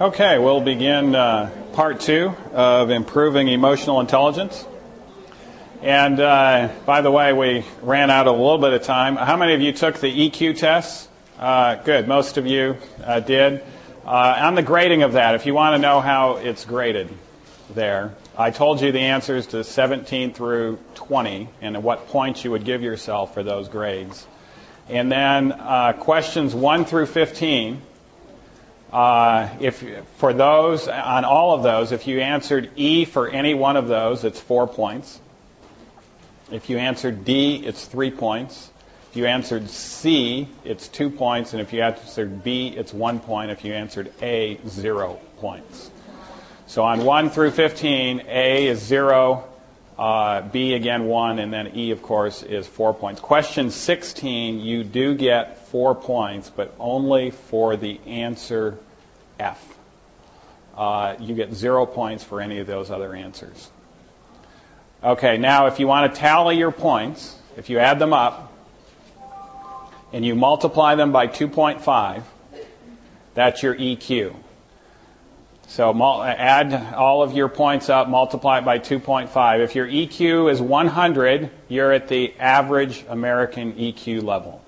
Okay, we'll begin uh, part two of improving emotional intelligence. And uh, by the way, we ran out a little bit of time. How many of you took the EQ test? Uh, good, most of you uh, did. Uh, on the grading of that, if you want to know how it's graded there, I told you the answers to 17 through 20 and at what points you would give yourself for those grades. And then uh, questions 1 through 15 uh, if for those on all of those, if you answered E for any one of those, it's four points. If you answered D, it's three points. If you answered C, it's two points, and if you answered B, it's one point. If you answered A, zero points. So on 1 through 15, A is 0, uh, B again 1, and then E, of course, is 4 points. Question 16, you do get 4 points, but only for the answer F. Uh, you get 0 points for any of those other answers. Okay, now if you want to tally your points, if you add them up, and you multiply them by 2.5, that's your EQ. So add all of your points up, multiply it by 2.5. If your EQ is 100, you're at the average American EQ level.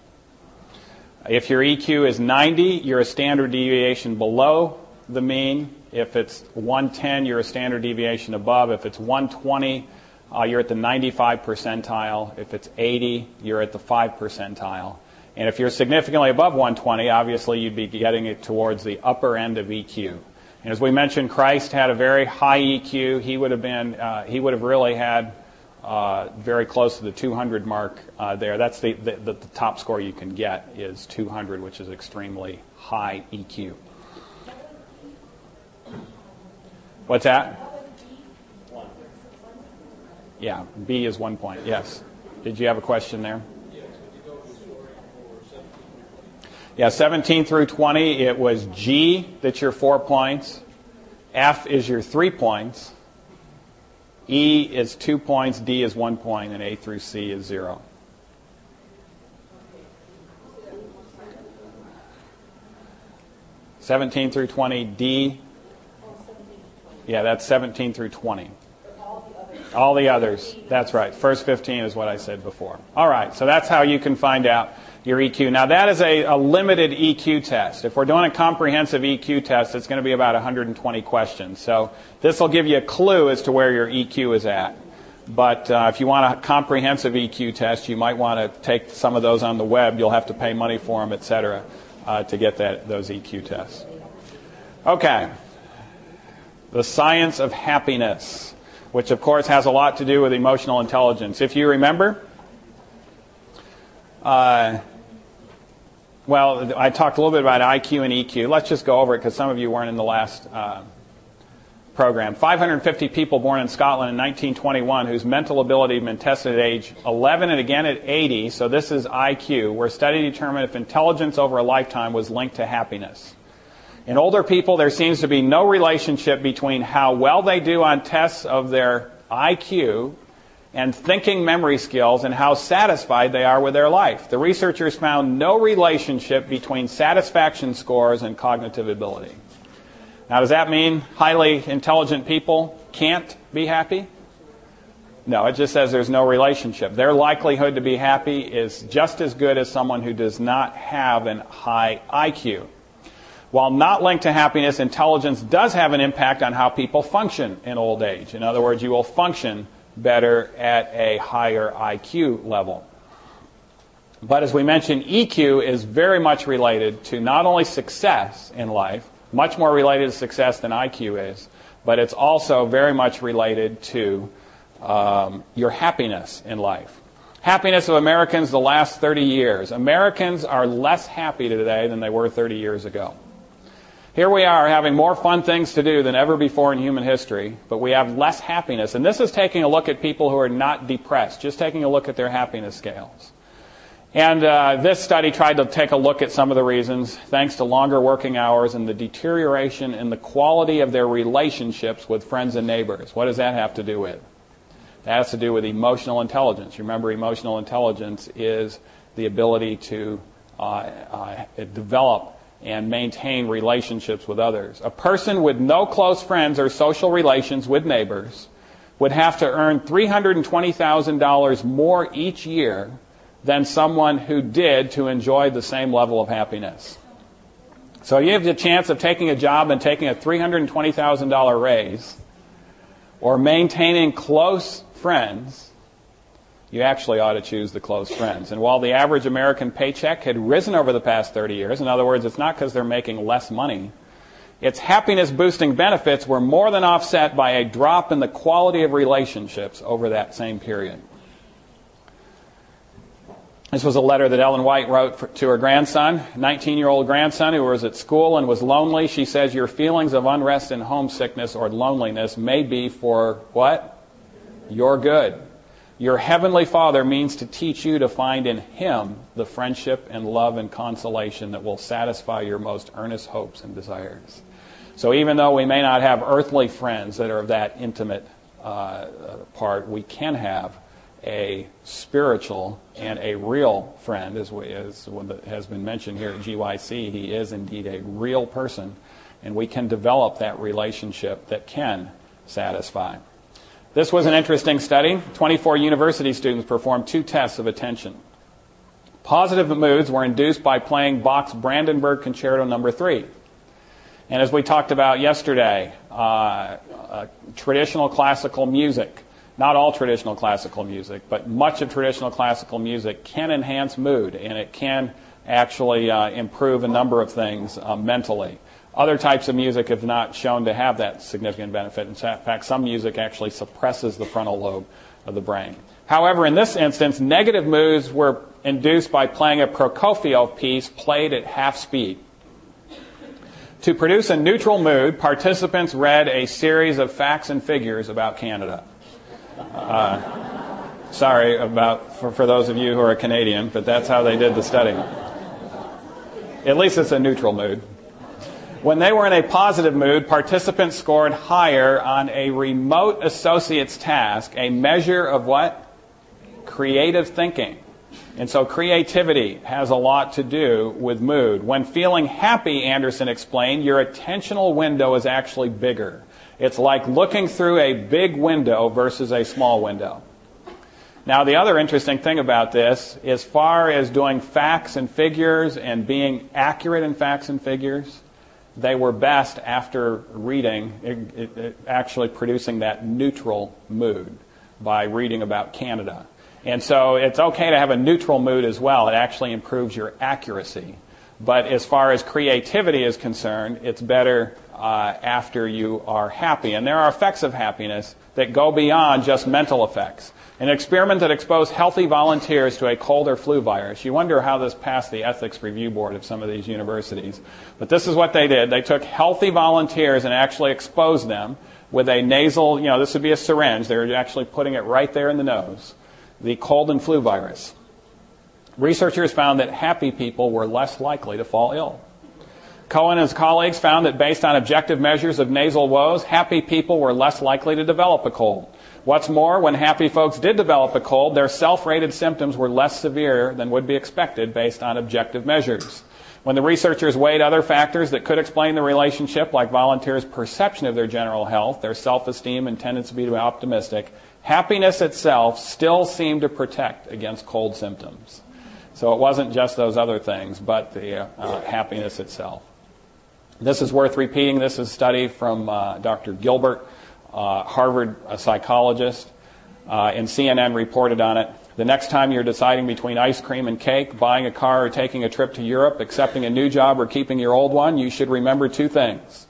If your EQ is 90, you're a standard deviation below the mean. If it's 110, you're a standard deviation above. If it's 120, uh, you're at the 95 percentile. If it's 80, you're at the 5 percentile. And if you're significantly above 120, obviously you'd be getting it towards the upper end of EQ. And as we mentioned, Christ had a very high EQ. He would have been, uh, he would have really had very close to the 200 mark uh, there. That's the, the, the, top score you can get is 200, which is extremely high EQ. What's that? Yeah, B is one point. Yes. Did you have a question there? Yeah, 17 through 20, it was G that's your four points. F is your three points. E is two points, D is one point, and A through C is zero. Seventeen through twenty, D. Yeah, that's seventeen through twenty. All the others. That's right. First 15 is what I said before. All right, so that's how you can find out your EQ. Now, that is a, a limited EQ test. If we're doing a comprehensive EQ test, it's going to be about 120 questions. So this will give you a clue as to where your EQ is at. But uh, if you want a comprehensive EQ test, you might want to take some of those on the web. You'll have to pay money for them, et cetera, uh, to get that, those EQ tests. Okay. The science of happiness, which of course has a lot to do with emotional intelligence. If you remember, uh, well, I talked a little bit about IQ and EQ. Let's just go over it because some of you weren't in the last uh, program. 550 people born in Scotland in 1921 whose mental ability had been tested at age 11 and again at 80. So this is IQ, where a study determined if intelligence over a lifetime was linked to happiness. In older people, there seems to be no relationship between how well they do on tests of their IQ and thinking memory skills and how satisfied they are with their life. The researchers found no relationship between satisfaction scores and cognitive ability. Now, does that mean highly intelligent people can't be happy? No, it just says there's no relationship. Their likelihood to be happy is just as good as someone who does not have an high IQ. While not linked to happiness, intelligence does have an impact on how people function in old age. In other words, you will function better at a higher IQ level. But as we mentioned, EQ is very much related to not only success in life, much more related to success than IQ is, but it's also very much related to um, your happiness in life. Happiness of Americans the last 30 years. Americans are less happy today than they were 30 years ago. Here we are having more fun things to do than ever before in human history, but we have less happiness. And this is taking a look at people who are not depressed, just taking a look at their happiness scales. And uh, this study tried to take a look at some of the reasons, thanks to longer working hours and the deterioration in the quality of their relationships with friends and neighbors. What does that have to do with? That has to do with emotional intelligence. Remember, emotional intelligence is the ability to uh, uh, develop and maintain relationships with others. A person with no close friends or social relations with neighbors would have to earn $320,000 more each year than someone who did to enjoy the same level of happiness. So you have the chance of taking a job and taking a $320,000 raise or maintaining close friends. You actually ought to choose the close friends. And while the average American paycheck had risen over the past 30 years, in other words, it's not because they're making less money, its happiness boosting benefits were more than offset by a drop in the quality of relationships over that same period. This was a letter that Ellen White wrote to her grandson, 19 year old grandson who was at school and was lonely. She says, Your feelings of unrest and homesickness or loneliness may be for what? Your good. Your heavenly Father means to teach you to find in Him the friendship and love and consolation that will satisfy your most earnest hopes and desires. So even though we may not have earthly friends that are of that intimate uh, part, we can have a spiritual and a real friend, as, we, as has been mentioned here at GYC. He is indeed a real person, and we can develop that relationship that can satisfy. This was an interesting study. 24 university students performed two tests of attention. Positive moods were induced by playing Bach's Brandenburg Concerto Number no. 3. And as we talked about yesterday, uh, uh, traditional classical music, not all traditional classical music, but much of traditional classical music can enhance mood and it can actually uh, improve a number of things uh, mentally. Other types of music have not shown to have that significant benefit. In fact, some music actually suppresses the frontal lobe of the brain. However, in this instance, negative moods were induced by playing a Prokofiev piece played at half speed. To produce a neutral mood, participants read a series of facts and figures about Canada. Uh, sorry about for, for those of you who are Canadian, but that's how they did the study. At least it's a neutral mood. When they were in a positive mood, participants scored higher on a remote associate's task, a measure of what? Creative thinking. And so creativity has a lot to do with mood. When feeling happy, Anderson explained, your attentional window is actually bigger. It's like looking through a big window versus a small window. Now, the other interesting thing about this, as far as doing facts and figures and being accurate in facts and figures, they were best after reading, it, it, it actually producing that neutral mood by reading about Canada. And so it's okay to have a neutral mood as well. It actually improves your accuracy. But as far as creativity is concerned, it's better uh, after you are happy. And there are effects of happiness that go beyond just mental effects. An experiment that exposed healthy volunteers to a cold or flu virus. You wonder how this passed the ethics review board of some of these universities. But this is what they did. They took healthy volunteers and actually exposed them with a nasal, you know, this would be a syringe. They were actually putting it right there in the nose the cold and flu virus. Researchers found that happy people were less likely to fall ill. Cohen and his colleagues found that based on objective measures of nasal woes, happy people were less likely to develop a cold. What's more, when happy folks did develop a cold, their self-rated symptoms were less severe than would be expected based on objective measures. When the researchers weighed other factors that could explain the relationship, like volunteers' perception of their general health, their self-esteem and tendency to be optimistic, happiness itself still seemed to protect against cold symptoms. So it wasn't just those other things, but the uh, happiness itself. This is worth repeating. This is a study from uh, Dr. Gilbert, uh, Harvard psychologist, uh, and CNN reported on it. The next time you're deciding between ice cream and cake, buying a car or taking a trip to Europe, accepting a new job or keeping your old one, you should remember two things.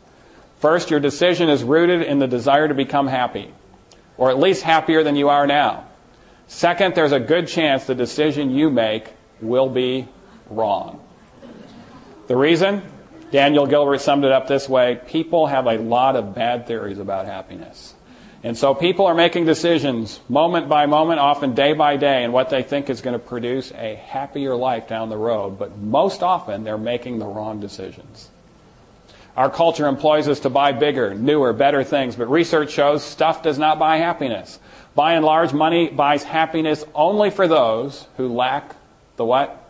First, your decision is rooted in the desire to become happy or at least happier than you are now. Second, there's a good chance the decision you make will be wrong. The reason? Daniel Gilbert summed it up this way people have a lot of bad theories about happiness. And so people are making decisions moment by moment, often day by day, and what they think is going to produce a happier life down the road. But most often, they're making the wrong decisions. Our culture employs us to buy bigger, newer, better things, but research shows stuff does not buy happiness. By and large, money buys happiness only for those who lack the what?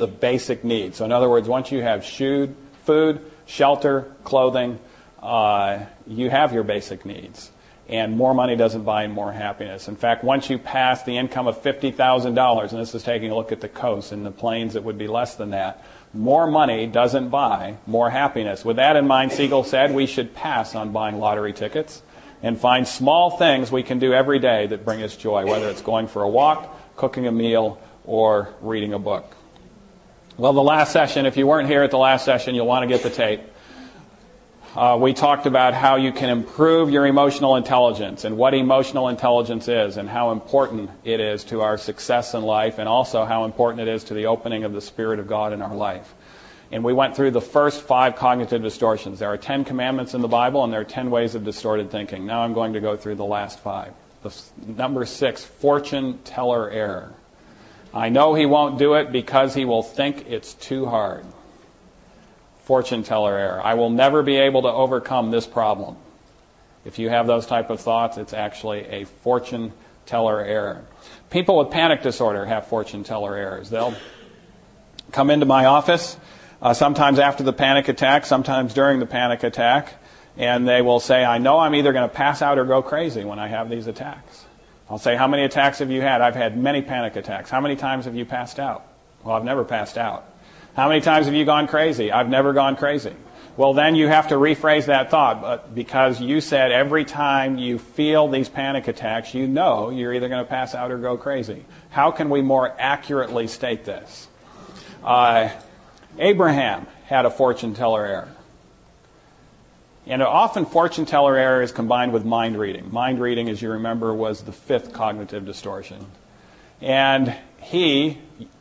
The basic needs. So, in other words, once you have food, shelter, clothing, uh, you have your basic needs. And more money doesn't buy more happiness. In fact, once you pass the income of $50,000, and this is taking a look at the coast, and the plains it would be less than that, more money doesn't buy more happiness. With that in mind, Siegel said we should pass on buying lottery tickets and find small things we can do every day that bring us joy, whether it's going for a walk, cooking a meal, or reading a book. Well, the last session, if you weren't here at the last session, you'll want to get the tape. Uh, we talked about how you can improve your emotional intelligence and what emotional intelligence is and how important it is to our success in life and also how important it is to the opening of the Spirit of God in our life. And we went through the first five cognitive distortions. There are ten commandments in the Bible and there are ten ways of distorted thinking. Now I'm going to go through the last five. The, number six, fortune teller error. I know he won't do it because he will think it's too hard fortune teller error. I will never be able to overcome this problem. If you have those type of thoughts, it's actually a fortune teller error. People with panic disorder have fortune teller errors. They'll come into my office, uh, sometimes after the panic attack, sometimes during the panic attack, and they will say, I know I'm either going to pass out or go crazy when I have these attacks. I'll say, How many attacks have you had? I've had many panic attacks. How many times have you passed out? Well, I've never passed out. How many times have you gone crazy? I've never gone crazy. Well, then you have to rephrase that thought but because you said every time you feel these panic attacks, you know you're either going to pass out or go crazy. How can we more accurately state this? Uh, Abraham had a fortune teller error. And often fortune teller error is combined with mind reading. Mind reading, as you remember, was the fifth cognitive distortion. And he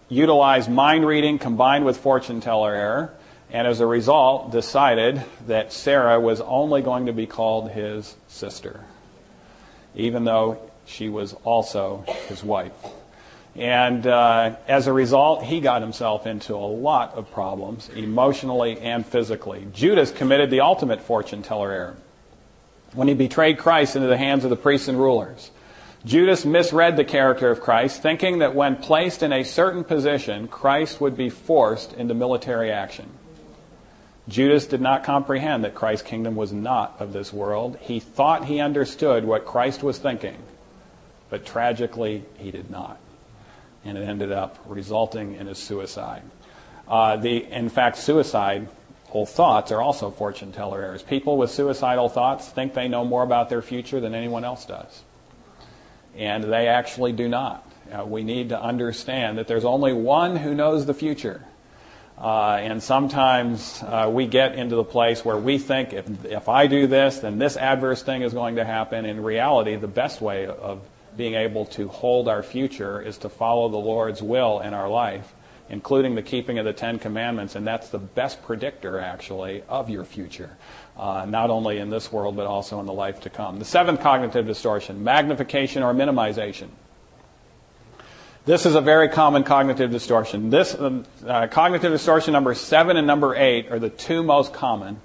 utilized mind reading combined with fortune teller error, and as a result, decided that Sarah was only going to be called his sister, even though she was also his wife. And uh, as a result, he got himself into a lot of problems, emotionally and physically. Judas committed the ultimate fortune teller error when he betrayed Christ into the hands of the priests and rulers. Judas misread the character of Christ, thinking that when placed in a certain position, Christ would be forced into military action. Judas did not comprehend that Christ's kingdom was not of this world. He thought he understood what Christ was thinking, but tragically, he did not. And it ended up resulting in his suicide. Uh, the, in fact, suicidal thoughts are also fortune teller errors. People with suicidal thoughts think they know more about their future than anyone else does and they actually do not. Uh, we need to understand that there's only one who knows the future. Uh, and sometimes uh, we get into the place where we think if, if I do this, then this adverse thing is going to happen. In reality, the best way of being able to hold our future is to follow the Lord's will in our life, including the keeping of the Ten Commandments. And that's the best predictor, actually, of your future uh, not only in this world, but also in the life to come. The seventh cognitive distortion magnification or minimization. This is a very common cognitive distortion. This uh, uh, cognitive distortion number seven and number eight are the two most common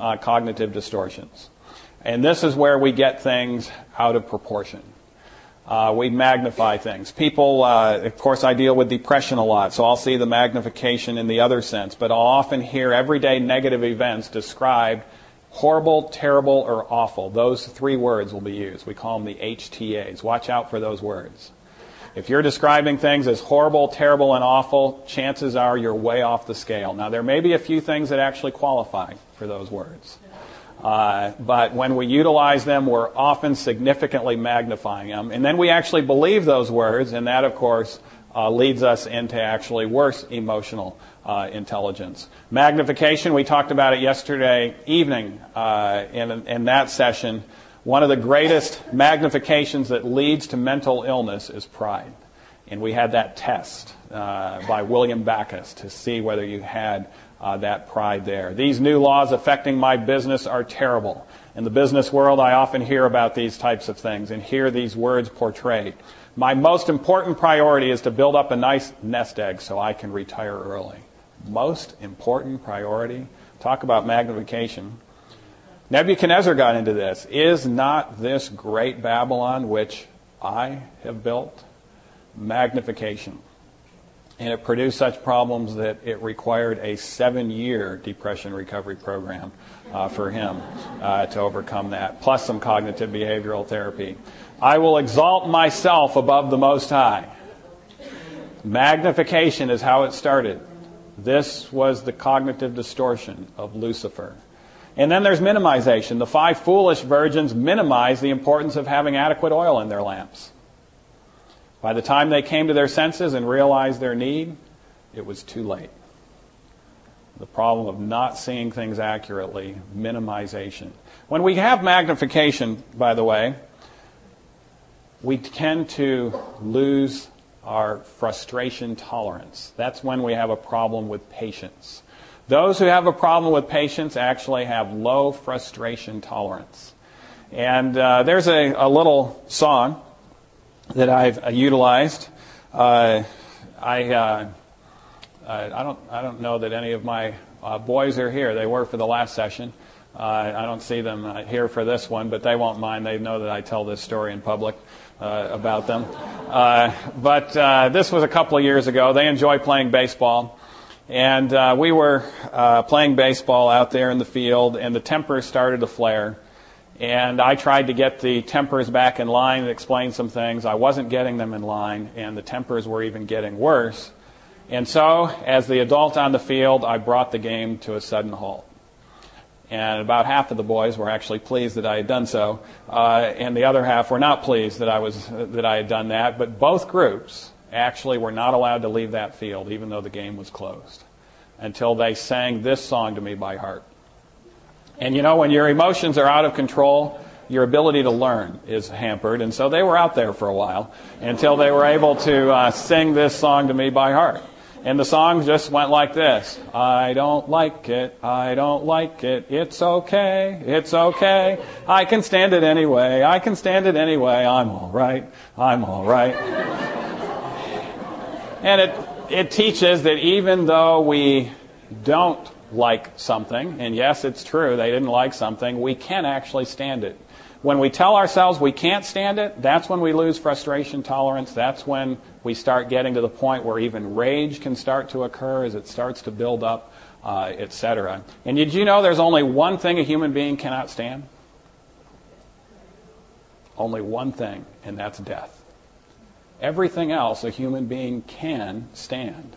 uh, cognitive distortions. And this is where we get things out of proportion. Uh, we magnify things. People, uh, of course, I deal with depression a lot, so I'll see the magnification in the other sense, but I'll often hear everyday negative events described Horrible, terrible, or awful. Those three words will be used. We call them the HTAs. Watch out for those words. If you're describing things as horrible, terrible, and awful, chances are you're way off the scale. Now, there may be a few things that actually qualify for those words. Uh, but when we utilize them, we're often significantly magnifying them. And then we actually believe those words, and that, of course, uh, leads us into actually worse emotional uh, intelligence. Magnification, we talked about it yesterday evening uh, in, in that session. One of the greatest magnifications that leads to mental illness is pride. And we had that test by William Backus to see whether you had uh, that pride there. These new laws affecting my business are terrible. In the business world, I often hear about these types of things and hear these words portrayed. My most important priority is to build up a nice nest egg so I can retire early most important priority. Talk about magnification. Nebuchadnezzar got into this. Is not this great Babylon which I have built? Magnification. And it produced such problems that it required a seven year depression recovery program uh, for him uh, to overcome that, plus some cognitive behavioral therapy. I will exalt myself above the Most High. Magnification is how it started. This was the cognitive distortion of Lucifer. And then there's minimization. The five foolish virgins minimize the importance of having adequate oil in their lamps. By the time they came to their senses and realized their need, it was too late. The problem of not seeing things accurately, minimization. When we have magnification, by the way, we tend to lose our frustration tolerance. That's when we have a problem with patience. Those who have a problem with patience actually have low frustration tolerance. And uh, there's a, a little song that I've uh, utilized. Uh, I, uh, I don't I don't know that any of my uh, boys are here. They were for the last session. Uh, I don't see them here for this one, but they won't mind. They know that I tell this story in public about them. but this was a couple of years ago. They enjoy playing baseball. And uh, we were uh, playing baseball out there in the field, and the temper started to flare. And I tried to get the tempers back in line and explain some things. I wasn't getting them in line, and the tempers were even getting worse. And so, as the adult on the field, I brought the game to a sudden halt. And about half of the boys were actually pleased that I had done so, uh, and the other half were not pleased that I was that I had done that. But both groups actually were not allowed to leave that field, even though the game was closed, until they sang this song to me by heart. And you know, when your emotions are out of control, your ability to learn is hampered. And so they were out there for a while until they were able to uh, sing this song to me by heart. And the song just went like this. I don't like it, I don't like it, it's okay, it's okay, I can stand it anyway, I can stand it anyway, I'm alright, I'm alright. and it, it teaches that even though we don't like something, and yes, it's true, they didn't like something, we can actually stand it. When we tell ourselves we can't stand it, that's when we lose frustration tolerance. That's when we start getting to the point where even rage can start to occur as it starts to build up, uh, etc. And did you know there's only one thing a human being cannot stand? Only one thing, and that's death. Everything else a human being can stand.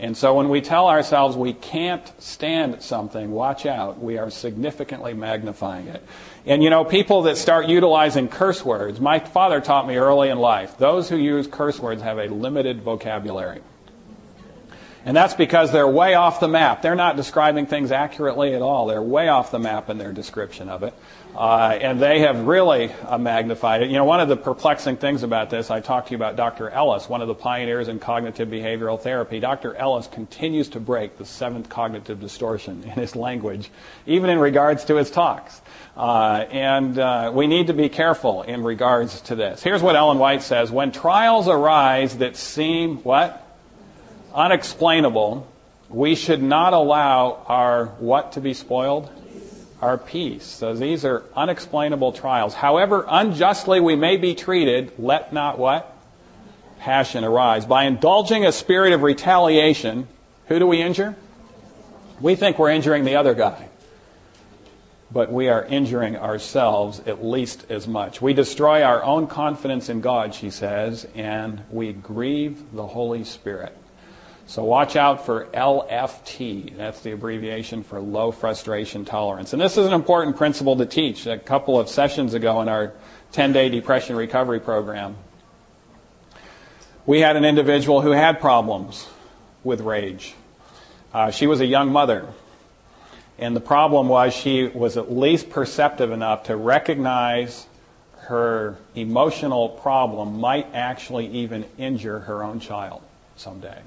And so when we tell ourselves we can't stand something, watch out. We are significantly magnifying it. And you know, people that start utilizing curse words, my father taught me early in life, those who use curse words have a limited vocabulary. And that's because they're way off the map. They're not describing things accurately at all. They're way off the map in their description of it. Uh, and they have really uh, magnified it. You know, one of the perplexing things about this, I talked to you about Dr. Ellis, one of the pioneers in cognitive behavioral therapy. Dr. Ellis continues to break the seventh cognitive distortion in his language, even in regards to his talks. Uh, and uh, we need to be careful in regards to this. Here's what Ellen White says When trials arise that seem, what? Unexplainable, we should not allow our what to be spoiled? Our peace. So these are unexplainable trials. However unjustly we may be treated, let not what? Passion arise. By indulging a spirit of retaliation, who do we injure? We think we're injuring the other guy. But we are injuring ourselves at least as much. We destroy our own confidence in God, she says, and we grieve the Holy Spirit. So watch out for LFT. That's the abbreviation for low frustration tolerance. And this is an important principle to teach. A couple of sessions ago in our 10 day depression recovery program, we had an individual who had problems with rage. Uh, she was a young mother. And the problem was she was at least perceptive enough to recognize her emotional problem might actually even injure her own child someday.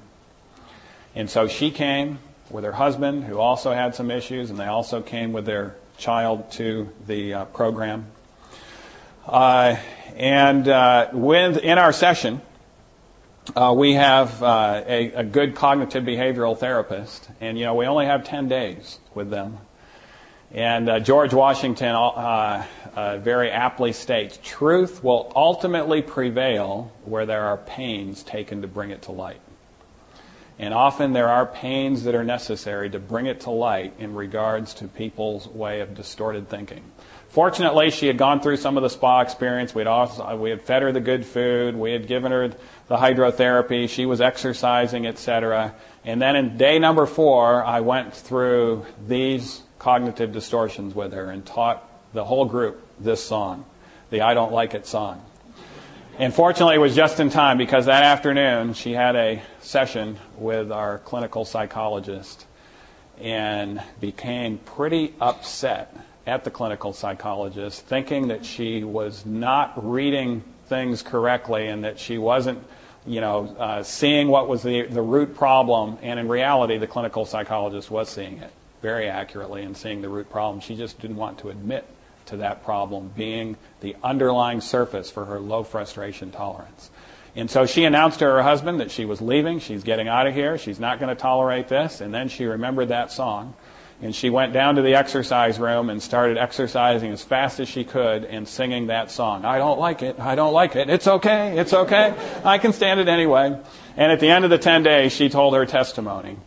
And so she came with her husband, who also had some issues, and they also came with their child to the uh, program. Uh, and uh, with, in our session, uh, we have uh, a, a, good cognitive behavioral therapist, and you know we only have 10 days with them. And uh, George Washington very aptly states, "Truth will ultimately prevail where there are pains taken to bring it to light." And often there are pains that are necessary to bring it to light in regards to people's way of distorted thinking. Fortunately, she had gone through some of the spa experience. We'd also, we had fed her the good food. We had given her the hydrotherapy. She was exercising, etc. And then in day number four, I went through these cognitive distortions with her and taught the whole group this song, the I Don't Like It song. And fortunately, it was just in time because that afternoon she had a session with our clinical psychologist and became pretty upset at the clinical psychologist, thinking that she was not reading things correctly and that she wasn't, you know, uh, seeing what was the, the root problem. And in reality, the clinical psychologist was seeing it very accurately and seeing the root problem. She just didn't want to admit to that problem being the underlying surface for her low frustration tolerance. And so she announced to her husband that she was leaving. She's getting out of here. She's not going to tolerate this. And then she remembered that song. And she went down to the exercise room and started exercising as fast as she could and singing that song. I don't like it. I don't like it. It's okay. It's okay. I can stand it anyway. And at the end of the 10 days, she told her testimony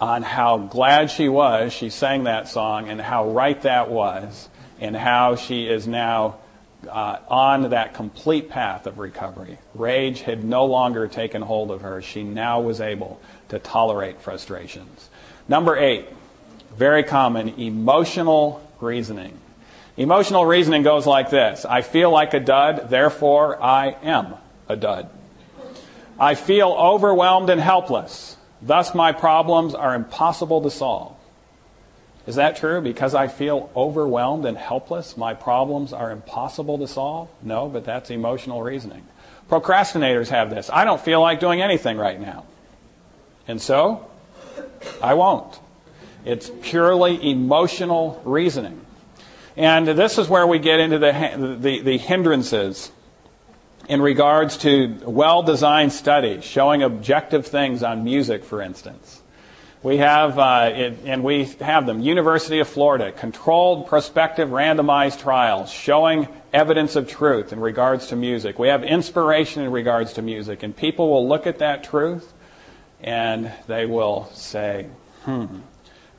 on how glad she was she sang that song and how right that was and how she is now uh, on that complete path of recovery. Rage had no longer taken hold of her. She now was able to tolerate frustrations. Number eight, very common, emotional reasoning. Emotional reasoning goes like this I feel like a dud, therefore I am a dud. I feel overwhelmed and helpless, thus my problems are impossible to solve. Is that true? Because I feel overwhelmed and helpless, my problems are impossible to solve? No, but that's emotional reasoning. Procrastinators have this. I don't feel like doing anything right now. And so, I won't. It's purely emotional reasoning. And this is where we get into the, the, the hindrances in regards to well designed studies showing objective things on music, for instance. We have, uh, it, and we have them, University of Florida, controlled prospective randomized trials showing evidence of truth in regards to music. We have inspiration in regards to music, and people will look at that truth and they will say, hmm,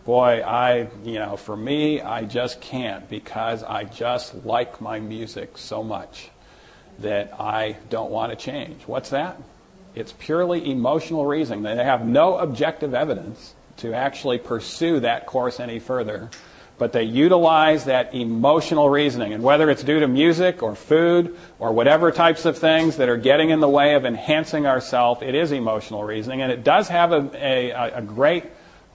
boy, I, you know, for me, I just can't because I just like my music so much that I don't want to change. What's that? It's purely emotional reasoning. They have no objective evidence to actually pursue that course any further. But they utilize that emotional reasoning. And whether it's due to music or food or whatever types of things that are getting in the way of enhancing ourself, it is emotional reasoning. And it does have a, a, a great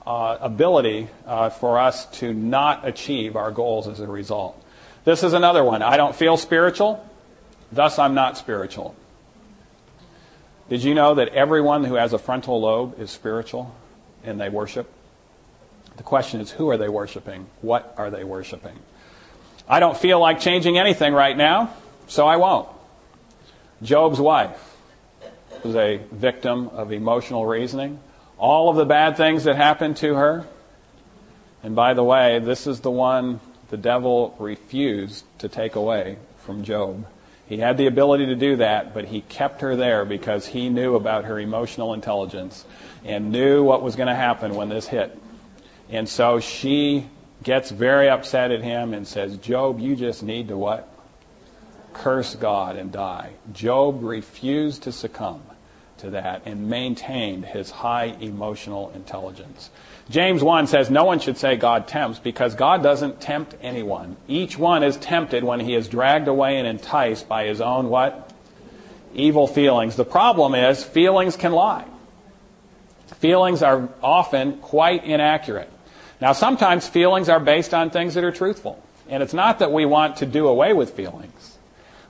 uh, ability uh, for us to not achieve our goals as a result. This is another one. I don't feel spiritual, thus I'm not spiritual. Did you know that everyone who has a frontal lobe is spiritual? and they worship. The question is, who are they worshiping? What are they worshiping? I don't feel like changing anything right now, so I won't. Job's wife was a victim of emotional reasoning. All of the bad things that happened to her. And by the way, this is the one the devil refused to take away from Job. He had the ability to do that, but he kept her there because he knew about her emotional intelligence and knew what was going to happen when this hit. And so she gets very upset at him and says, Job, you just need to what? Curse God and die. Job refused to succumb to that and maintained his high emotional intelligence. James 1 says no one should say God tempts because God doesn't tempt anyone. Each one is tempted when he is dragged away and enticed by his own what? Evil feelings. The problem is feelings can lie. Feelings are often quite inaccurate. Now sometimes feelings are based on things that are truthful. And it's not that we want to do away with feelings.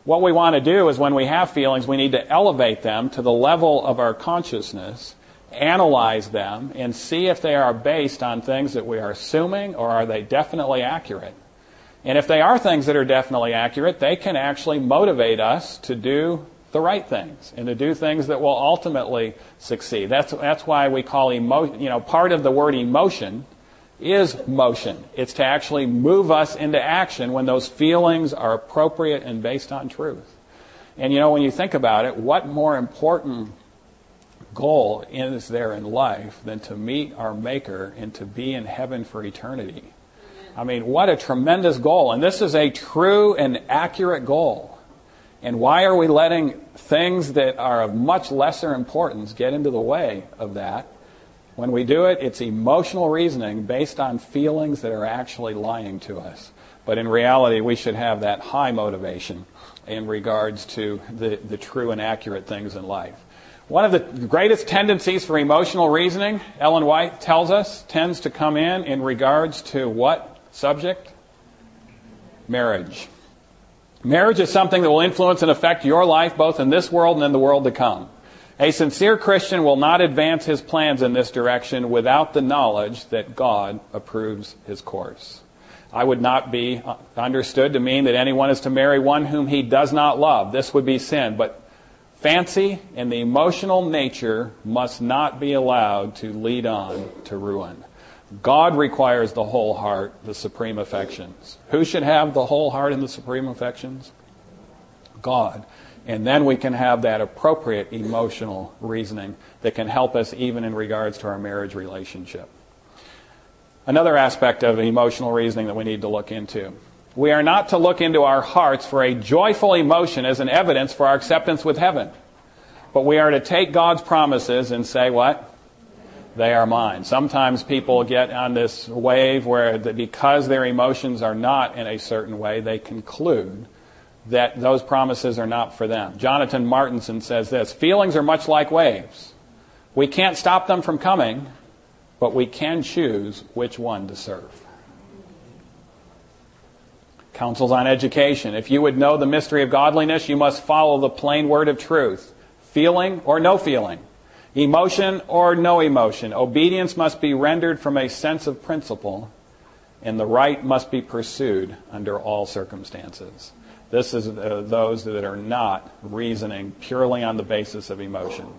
What we want to do is when we have feelings, we need to elevate them to the level of our consciousness analyze them and see if they are based on things that we are assuming or are they definitely accurate. And if they are things that are definitely accurate, they can actually motivate us to do the right things and to do things that will ultimately succeed. That's, that's why we call emotion, you know, part of the word emotion is motion. It's to actually move us into action when those feelings are appropriate and based on truth. And you know, when you think about it, what more important goal is there in life than to meet our Maker and to be in heaven for eternity. I mean, what a tremendous goal. And this is a true and accurate goal. And why are we letting things that are of much lesser importance get into the way of that? When we do it, it's emotional reasoning based on feelings that are actually lying to us. But in reality, we should have that high motivation in regards to the, the true and accurate things in life. One of the greatest tendencies for emotional reasoning, Ellen White tells us, tends to come in in regards to what subject? Marriage. Marriage is something that will influence and affect your life both in this world and in the world to come. A sincere Christian will not advance his plans in this direction without the knowledge that God approves his course. I would not be understood to mean that anyone is to marry one whom he does not love. This would be sin. But fancy and the emotional nature must not be allowed to lead on to ruin. God requires the whole heart, the supreme affections. Who should have the whole heart and the supreme affections? God. And then we can have that appropriate emotional reasoning that can help us even in regards to our marriage relationship. Another aspect of emotional reasoning that we need to look into. We are not to look into our hearts for a joyful emotion as an evidence for our acceptance with heaven. But we are to take God's promises and say, what? they are mine. Sometimes people get on this wave where the, because their emotions are not in a certain way, they conclude that those promises are not for them. Jonathan Martinson says this Feelings are much like waves. We can't stop them from coming, but we can choose which one to serve. Counsels on education. If you would know the mystery of godliness, you must follow the plain word of truth. Feeling or no feeling Emotion or no emotion, obedience must be rendered from a sense of principle, and the right must be pursued under all circumstances. This is uh, those that are not reasoning purely on the basis of emotion.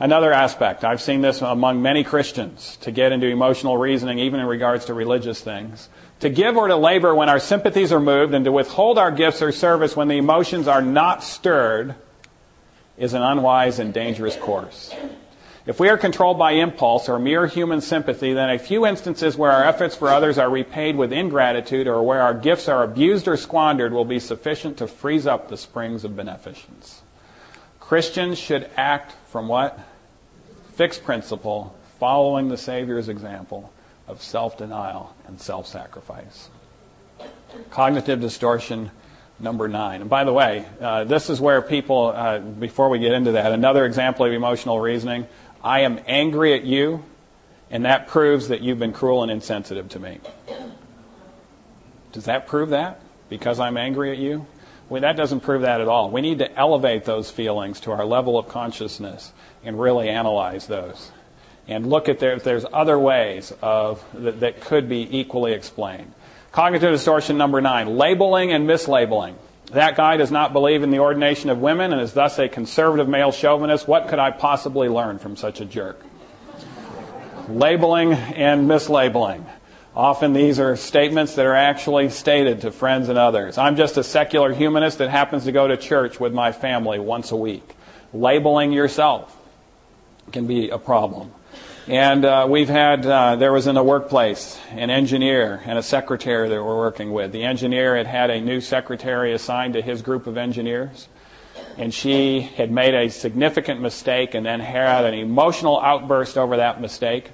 Another aspect, I've seen this among many Christians, to get into emotional reasoning, even in regards to religious things. To give or to labor when our sympathies are moved, and to withhold our gifts or service when the emotions are not stirred is an unwise and dangerous course. If we are controlled by impulse or mere human sympathy, then a few instances where our efforts for others are repaid with ingratitude or where our gifts are abused or squandered will be sufficient to freeze up the springs of beneficence. Christians should act from what? Fixed principle, following the Savior's example of self denial and self sacrifice. Cognitive distortion number nine. And by the way, uh, this is where people, uh, before we get into that, another example of emotional reasoning. I am angry at you, and that proves that you've been cruel and insensitive to me. Does that prove that? Because I'm angry at you? Well, that doesn't prove that at all. We need to elevate those feelings to our level of consciousness and really analyze those. And look at there, if there's other ways of, that, that could be equally explained. Cognitive distortion number nine, labeling and mislabeling. That guy does not believe in the ordination of women and is thus a conservative male chauvinist. What could I possibly learn from such a jerk? Labeling and mislabeling. Often these are statements that are actually stated to friends and others. I'm just a secular humanist that happens to go to church with my family once a week. Labeling yourself can be a problem. And uh, we've had, uh, there was in the workplace an engineer and a secretary that we're working with. The engineer had had a new secretary assigned to his group of engineers, and she had made a significant mistake and then had an emotional outburst over that mistake.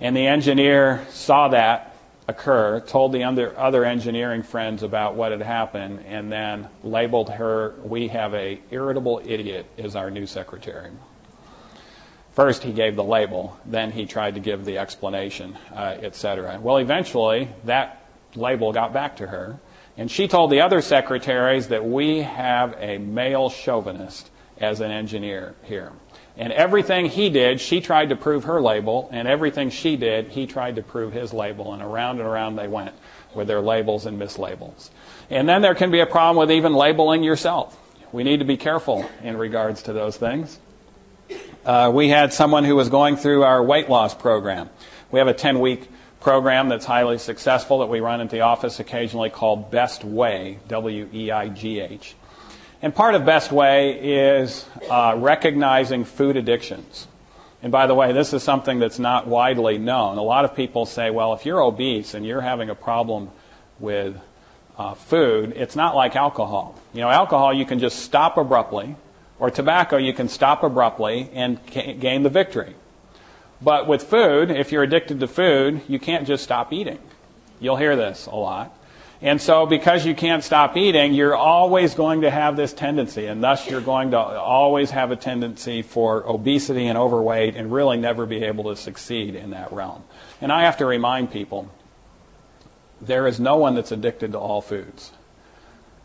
And the engineer saw that occur, told the other engineering friends about what had happened, and then labeled her, we have a irritable idiot as our new secretary. First, he gave the label, then he tried to give the explanation, uh, etc. Well, eventually, that label got back to her, and she told the other secretaries that we have a male chauvinist as an engineer here. And everything he did, she tried to prove her label, and everything she did, he tried to prove his label, and around and around they went with their labels and mislabels. And then there can be a problem with even labeling yourself. We need to be careful in regards to those things. Uh, we had someone who was going through our weight loss program. We have a 10 week program that's highly successful that we run at the office occasionally called Best Weigh, W E I G H. And part of Best Weigh is uh, recognizing food addictions. And by the way, this is something that's not widely known. A lot of people say, well, if you're obese and you're having a problem with uh, food, it's not like alcohol. You know, alcohol you can just stop abruptly, or tobacco you can stop abruptly and gain the victory. But with food, if you're addicted to food, you can't just stop eating. You'll hear this a lot. And so, because you can't stop eating, you're always going to have this tendency, and thus you're going to always have a tendency for obesity and overweight and really never be able to succeed in that realm. And I have to remind people there is no one that's addicted to all foods.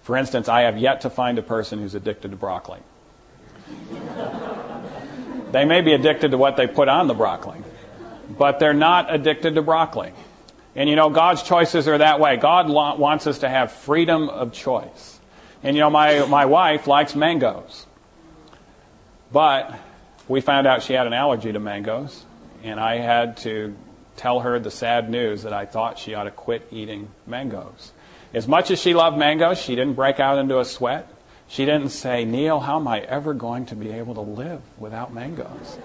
For instance, I have yet to find a person who's addicted to broccoli. they may be addicted to what they put on the broccoli, but they're not addicted to broccoli. And you know, God's choices are that way. God wants us to have freedom of choice. And you know, my, my wife likes mangoes. But we found out she had an allergy to mangoes, and I had to tell her the sad news that I thought she ought to quit eating mangoes. As much as she loved mangoes, she didn't break out into a sweat. She didn't say, Neil, how am I ever going to be able to live without mangoes?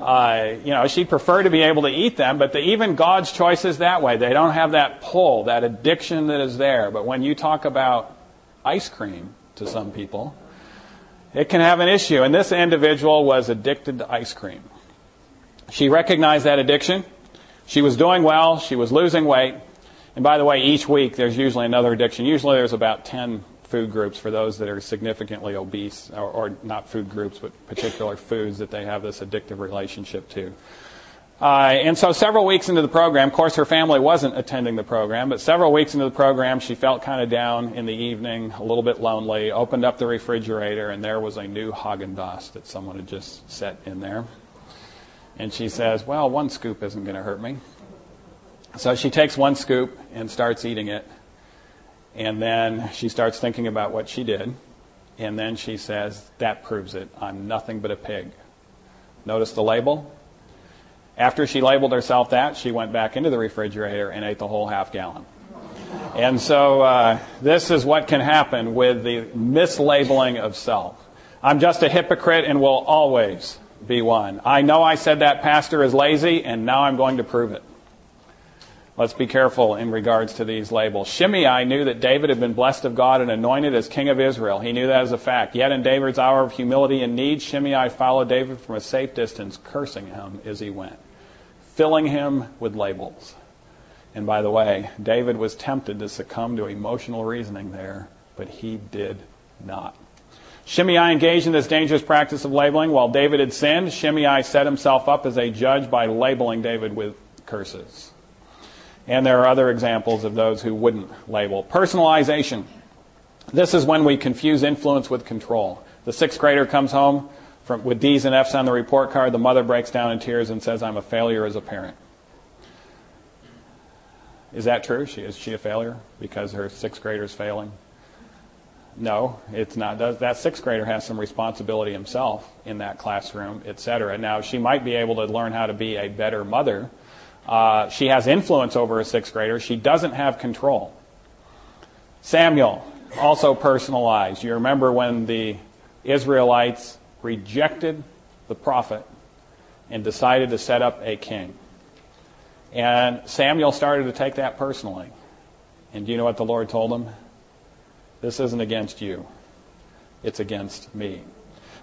Uh, you know, she'd prefer to be able to eat them, but the, even God's choice is that way. They don't have that pull, that addiction that is there. But when you talk about ice cream to some people, it can have an issue. And this individual was addicted to ice cream. She recognized that addiction. She was doing well. She was losing weight. And by the way, each week there's usually another addiction. Usually there's about 10 food groups for those that are significantly obese, or, or not food groups, but particular foods that they have this addictive relationship to. Uh, and so several weeks into the program, of course, her family wasn't attending the program, but several weeks into the program, she felt kind of down in the evening, a little bit lonely, opened up the refrigerator, and there was a new Haagen-Dazs that someone had just set in there. And she says, well, one scoop isn't going to hurt me. So she takes one scoop and starts eating it. And then she starts thinking about what she did. And then she says, That proves it. I'm nothing but a pig. Notice the label? After she labeled herself that, she went back into the refrigerator and ate the whole half gallon. And so uh, this is what can happen with the mislabeling of self. I'm just a hypocrite and will always be one. I know I said that pastor is lazy, and now I'm going to prove it. Let's be careful in regards to these labels. Shimei knew that David had been blessed of God and anointed as king of Israel. He knew that as a fact. Yet in David's hour of humility and need, Shimei followed David from a safe distance, cursing him as he went, filling him with labels. And by the way, David was tempted to succumb to emotional reasoning there, but he did not. Shimei engaged in this dangerous practice of labeling. While David had sinned, Shimei set himself up as a judge by labeling David with curses. And there are other examples of those who wouldn't label. Personalization. This is when we confuse influence with control. The sixth grader comes home from, with D's and F's on the report card. The mother breaks down in tears and says, I'm a failure as a parent. Is that true? She, is she a failure because her sixth grader is failing? No, it's not. That sixth grader has some responsibility himself in that classroom, etc. Now, she might be able to learn how to be a better mother uh, she has influence over a sixth grader. She doesn't have control. Samuel, also personalized. You remember when the Israelites rejected the prophet and decided to set up a king. And Samuel started to take that personally. And do you know what the Lord told him? This isn't against you, it's against me.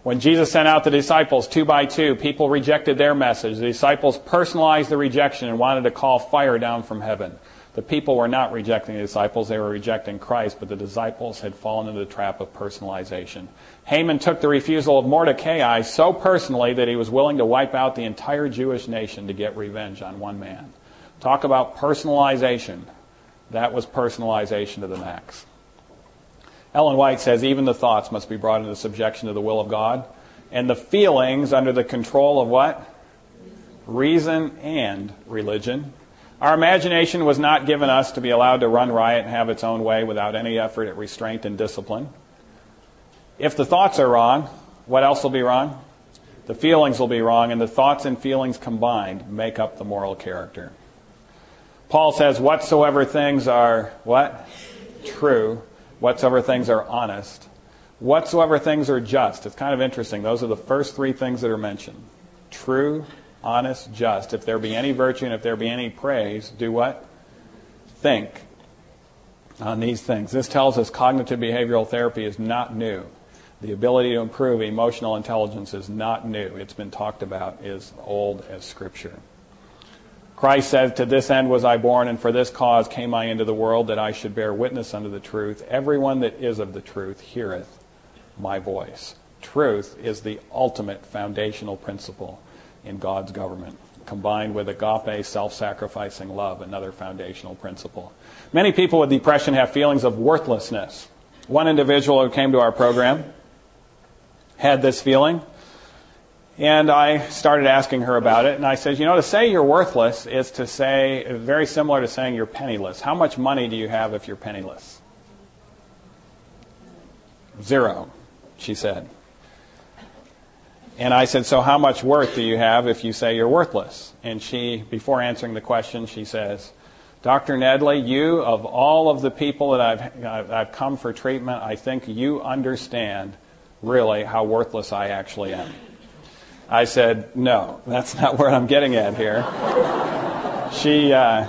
When Jesus sent out the disciples two by two, people rejected their message. The disciples personalized the rejection and wanted to call fire down from heaven. The people were not rejecting the disciples, they were rejecting Christ, but the disciples had fallen into the trap of personalization. Haman took the refusal of Mordecai so personally that he was willing to wipe out the entire Jewish nation to get revenge on one man. Talk about personalization. That was personalization to the max. Ellen White says even the thoughts must be brought into subjection to the will of God, and the feelings under the control of what? Reason and religion. Our imagination was not given us to be allowed to run riot and have its own way without any effort at restraint and discipline. If the thoughts are wrong, what else will be wrong? The feelings will be wrong, and the thoughts and feelings combined make up the moral character. Paul says, whatsoever things are what? True whatsoever things are honest, Whatsoever things are just. It's kind of interesting. Those are the first three things that are mentioned. True, honest, just. If there be any virtue and if there be any praise, do what? Think on these things. This tells us cognitive behavioral therapy is not new. The ability to improve emotional intelligence is not new. It's been talked about, is old as Scripture. Christ said, To this end was I born, and for this cause came I into the world, that I should bear witness unto the truth. Everyone that is of the truth heareth my voice. Truth is the ultimate foundational principle in God's government, combined with agape, self sacrificing love, another foundational principle. Many people with depression have feelings of worthlessness. One individual who came to our program had this feeling. And I started asking her about it, and I said, You know, to say you're worthless is to say, very similar to saying you're penniless. How much money do you have if you're penniless? Zero, she said. And I said, So how much worth do you have if you say you're worthless? And she, before answering the question, she says, Dr. Nedley, you, of all of the people that I've, I've come for treatment, I think you understand really how worthless I actually am. I said, No, that's not where I'm getting at here. she, uh,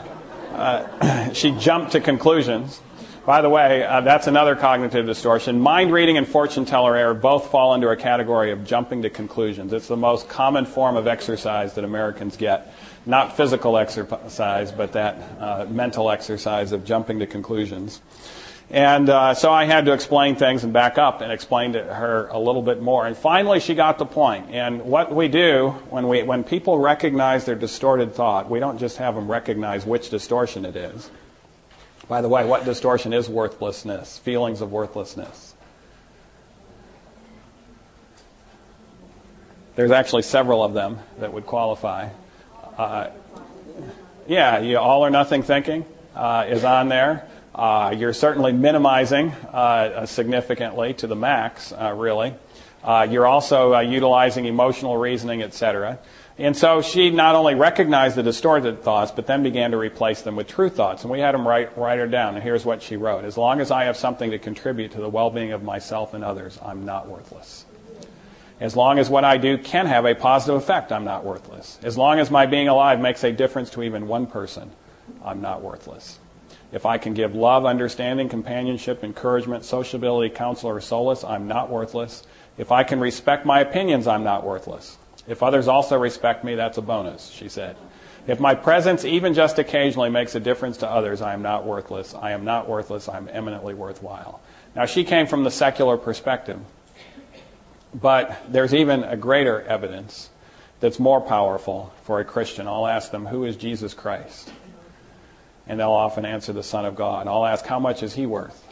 uh, she jumped to conclusions. By the way, uh, that's another cognitive distortion. Mind reading and fortune teller error both fall into a category of jumping to conclusions. It's the most common form of exercise that Americans get. Not physical exercise, but that uh, mental exercise of jumping to conclusions. And uh, so I had to explain things and back up and explain to her a little bit more. And finally, she got the point. And what we do when, we, when people recognize their distorted thought, we don't just have them recognize which distortion it is. By the way, what distortion is worthlessness? Feelings of worthlessness. There's actually several of them that would qualify. Uh, yeah, all or nothing thinking uh, is on there. Uh, you're certainly minimizing uh, significantly to the max, uh, really. Uh, you're also uh, utilizing emotional reasoning, etc. And so she not only recognized the distorted thoughts, but then began to replace them with true thoughts. And we had them write, write her down. And here's what she wrote As long as I have something to contribute to the well being of myself and others, I'm not worthless. As long as what I do can have a positive effect, I'm not worthless. As long as my being alive makes a difference to even one person, I'm not worthless. If I can give love, understanding, companionship, encouragement, sociability, counsel, or solace, I'm not worthless. If I can respect my opinions, I'm not worthless. If others also respect me, that's a bonus, she said. If my presence, even just occasionally, makes a difference to others, I am not worthless. I am not worthless. I'm eminently worthwhile. Now, she came from the secular perspective, but there's even a greater evidence that's more powerful for a Christian. I'll ask them, Who is Jesus Christ? And they'll often answer the Son of God. I'll ask, how much is he worth?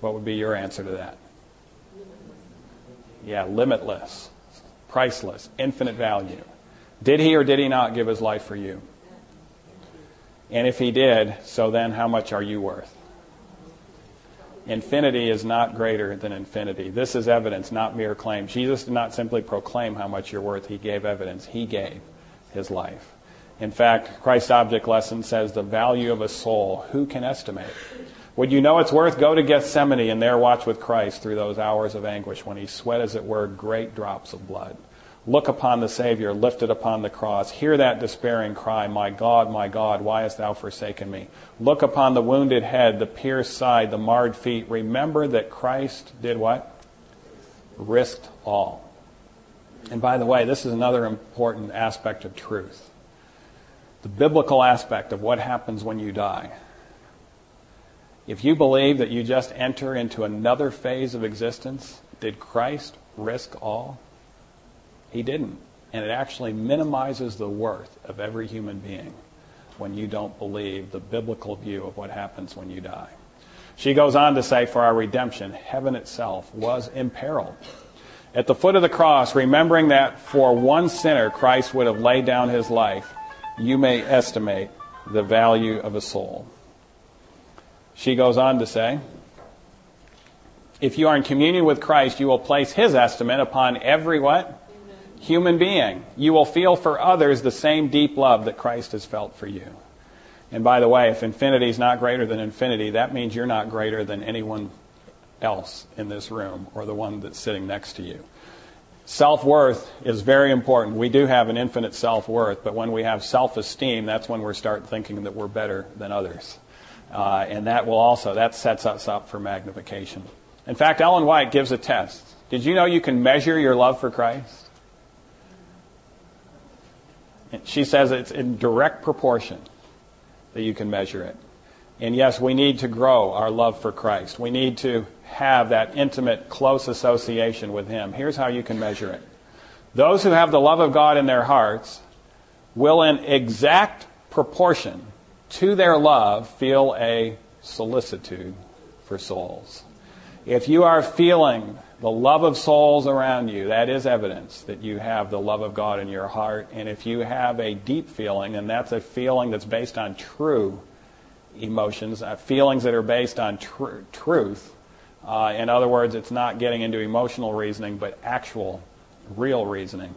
What would be your answer to that? Yeah, limitless, priceless, infinite value. Did he or did he not give his life for you? And if he did, so then how much are you worth? Infinity is not greater than infinity. This is evidence, not mere claim. Jesus did not simply proclaim how much you're worth, he gave evidence. He gave his life. In fact, Christ's object lesson says the value of a soul, who can estimate? Would you know its worth? Go to Gethsemane and there watch with Christ through those hours of anguish when he sweat, as it were, great drops of blood. Look upon the Savior lifted upon the cross. Hear that despairing cry, My God, my God, why hast thou forsaken me? Look upon the wounded head, the pierced side, the marred feet. Remember that Christ did what? Risked all. And by the way, this is another important aspect of truth the biblical aspect of what happens when you die. If you believe that you just enter into another phase of existence, did Christ risk all? He didn't. And it actually minimizes the worth of every human being when you don't believe the biblical view of what happens when you die. She goes on to say, For our redemption, heaven itself was imperiled. At the foot of the cross, remembering that for one sinner Christ would have laid down his life, you may estimate the value of a soul. She goes on to say, if you are in communion with Christ, you will place his estimate upon every what? Human being. You will feel for others the same deep love that Christ has felt for you. And by the way, if infinity is not greater than infinity, that means you're not greater than anyone else in this room or the one that's sitting next to you. Self worth is very important. We do have an infinite self worth, but when we have self esteem, that's when we start thinking that we're better than others. Uh, and that will also, that sets us up for magnification. In fact, Ellen White gives a test. Did you know you can measure your love for Christ? She says it's in direct proportion that you can measure it. And yes, we need to grow our love for Christ. We need to have that intimate, close association with Him. Here's how you can measure it. Those who have the love of God in their hearts will, in exact proportion to their love, feel a solicitude for souls. If you are feeling the love of souls around you, that is evidence that you have the love of God in your heart. And if you have a deep feeling, and that's a feeling that's based on true emotions, uh, feelings that are based on tr- truth, uh, in other words, it's not getting into emotional reasoning, but actual, real reasoning,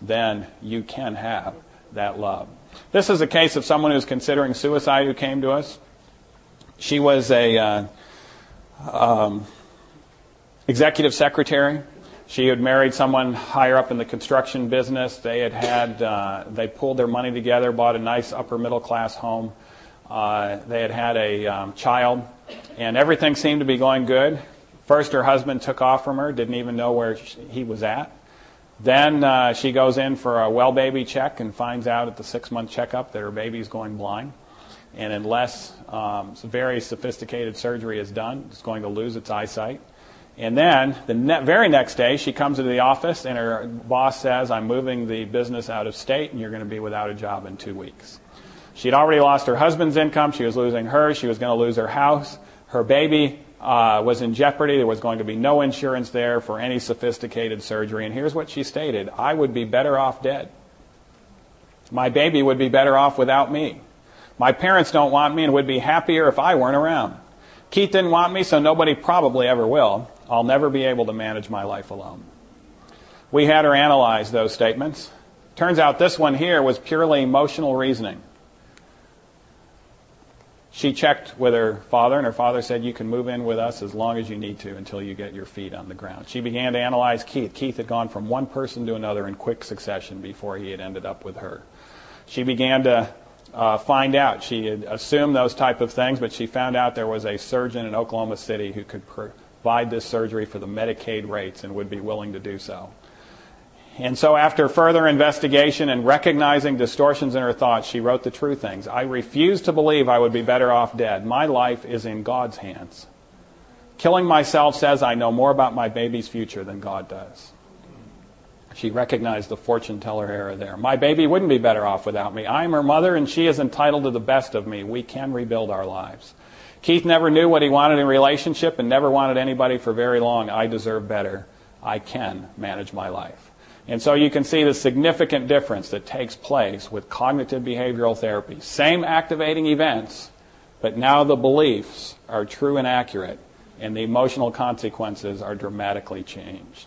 then you can have that love. This is a case of someone who's considering suicide who came to us. She was a. Uh, um, executive secretary. She had married someone higher up in the construction business. They had had uh, they pulled their money together, bought a nice upper middle class home. Uh, they had had a um, child, and everything seemed to be going good. First, her husband took off from her, didn't even know where she, he was at. Then uh, she goes in for a well baby check and finds out at the six month checkup that her baby's going blind. And unless um, very sophisticated surgery is done, it's going to lose its eyesight. And then the ne- very next day, she comes into the office and her boss says, I'm moving the business out of state and you're going to be without a job in two weeks. She'd already lost her husband's income. She was losing hers. She was going to lose her house. Her baby uh, was in jeopardy. There was going to be no insurance there for any sophisticated surgery. And here's what she stated I would be better off dead. My baby would be better off without me. My parents don't want me and would be happier if I weren't around. Keith didn't want me, so nobody probably ever will. I'll never be able to manage my life alone. We had her analyze those statements. Turns out this one here was purely emotional reasoning. She checked with her father, and her father said, You can move in with us as long as you need to until you get your feet on the ground. She began to analyze Keith. Keith had gone from one person to another in quick succession before he had ended up with her. She began to uh, find out. She had assumed those type of things, but she found out there was a surgeon in Oklahoma City who could provide this surgery for the Medicaid rates and would be willing to do so. And so, after further investigation and recognizing distortions in her thoughts, she wrote the true things. I refuse to believe I would be better off dead. My life is in God's hands. Killing myself says I know more about my baby's future than God does. She recognized the fortune teller error there. My baby wouldn't be better off without me. I'm her mother, and she is entitled to the best of me. We can rebuild our lives. Keith never knew what he wanted in a relationship and never wanted anybody for very long. I deserve better. I can manage my life. And so you can see the significant difference that takes place with cognitive behavioral therapy. Same activating events, but now the beliefs are true and accurate, and the emotional consequences are dramatically changed.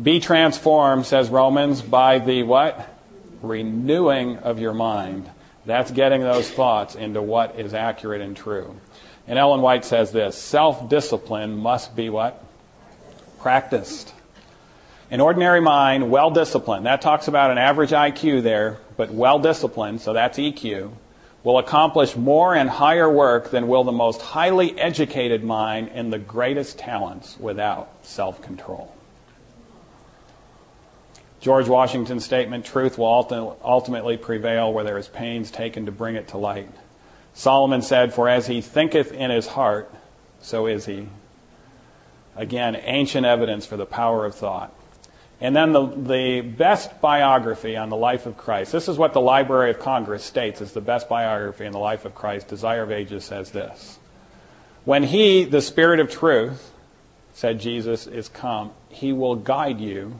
Be transformed, says Romans, by the what? Renewing of your mind. That's getting those thoughts into what is accurate and true. And Ellen White says this self discipline must be what? Practiced. An ordinary mind, well disciplined, that talks about an average IQ there, but well disciplined, so that's EQ, will accomplish more and higher work than will the most highly educated mind and the greatest talents without self control. George Washington's statement, truth will ultimately prevail where there is pains taken to bring it to light. Solomon said, For as he thinketh in his heart, so is he. Again, ancient evidence for the power of thought. And then the, the best biography on the life of Christ. This is what the Library of Congress states is the best biography on the life of Christ. Desire of Ages says this. When he, the Spirit of truth, said Jesus, is come, he will guide you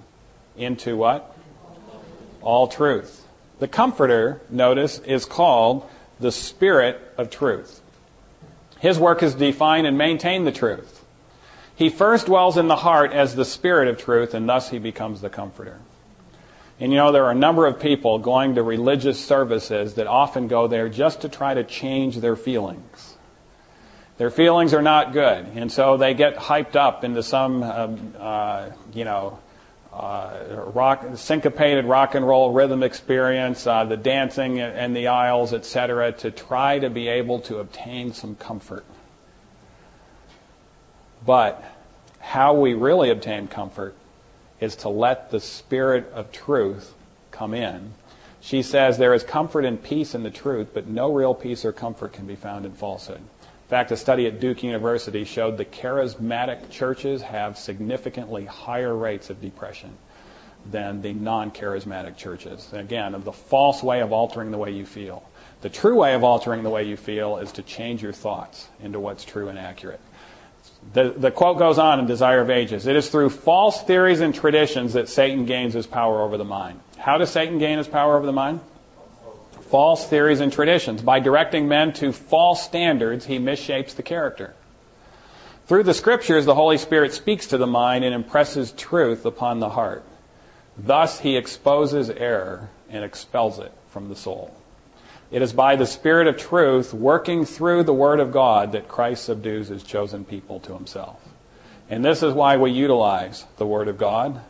into what? All truth. The Comforter, notice, is called the Spirit of truth. His work is to define and maintain the truth. He first dwells in the heart as the Spirit of truth, and thus he becomes the Comforter. And you know, there are a number of people going to religious services that often go there just to try to change their feelings. Their feelings are not good, and so they get hyped up into some, um, uh, you know, uh, rock, syncopated rock and roll rhythm experience, uh, the dancing and the aisles, etc., to try to be able to obtain some comfort. But how we really obtain comfort is to let the Spirit of truth come in. She says there is comfort and peace in the truth, but no real peace or comfort can be found in falsehood. In fact, a study at Duke University showed the charismatic churches have significantly higher rates of depression than the non charismatic churches. Again, of the false way of altering the way you feel. The true way of altering the way you feel is to change your thoughts into what's true and accurate. The, the quote goes on in Desire of Ages It is through false theories and traditions that Satan gains his power over the mind. How does Satan gain his power over the mind? false theories and traditions. By directing men to false standards, he misshapes the character. Through the scriptures, the Holy Spirit speaks to the mind and impresses truth upon the heart. Thus, he exposes error and expels it from the soul. It is by the Spirit of truth working through the Word of God that Christ subdues his chosen people to himself. And this is why we utilize the Word of God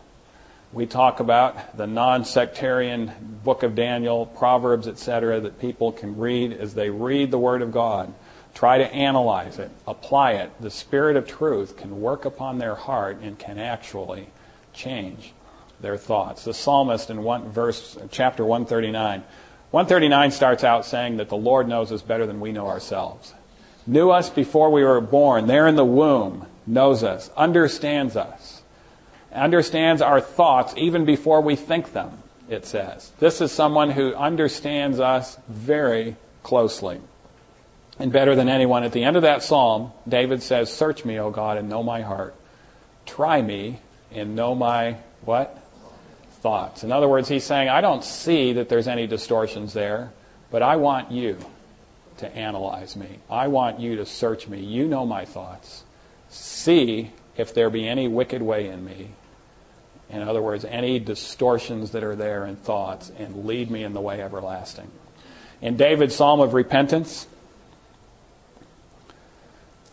we talk about the non-sectarian book of Daniel, Proverbs, etc., that people can read as they read the Word of God. Try to analyze it, apply it. The Spirit of truth can work upon their heart and can actually change their thoughts. The psalmist in one verse, chapter 139, 139 starts out saying that the Lord knows us better than we know ourselves. Knew us before we were born, there in the womb, knows us, understands us understands our thoughts even before we think them, it says. This is someone who understands us very closely and better than anyone. At the end of that psalm, David says, Search me, O God, and know my heart. Try me and know my what? Thoughts. In other words, he's saying, I don't see that there's any distortions there, but I want you to analyze me. I want you to search me. You know my thoughts. See if there be any wicked way in me, in other words, any distortions that are there in thoughts, and lead me in the way everlasting. In David's Psalm of Repentance,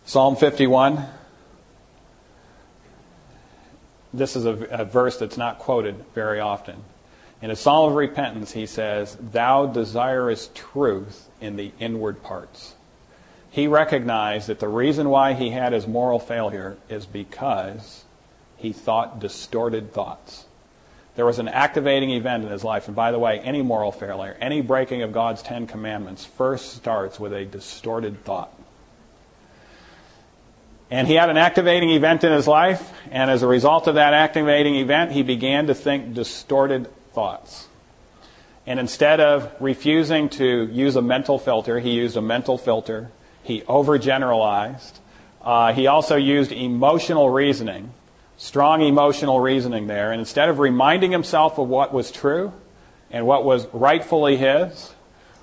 Psalm 51, this is a, a, verse that's not quoted very often. In a psalm of repentance, he says, Thou desirest truth in the inward parts. He recognized that the reason why he had his moral failure is because he thought distorted thoughts. There was an activating event in his life. And by the way, any moral failure, any breaking of God's Ten Commandments first starts with a distorted thought. And he had an activating event in his life, and as a result of that activating event, he began to think distorted thoughts. And instead of refusing to use a mental filter, he used a mental filter. He overgeneralized. Uh, he also used emotional reasoning strong emotional reasoning there. And instead of reminding himself of what was true and what was rightfully his,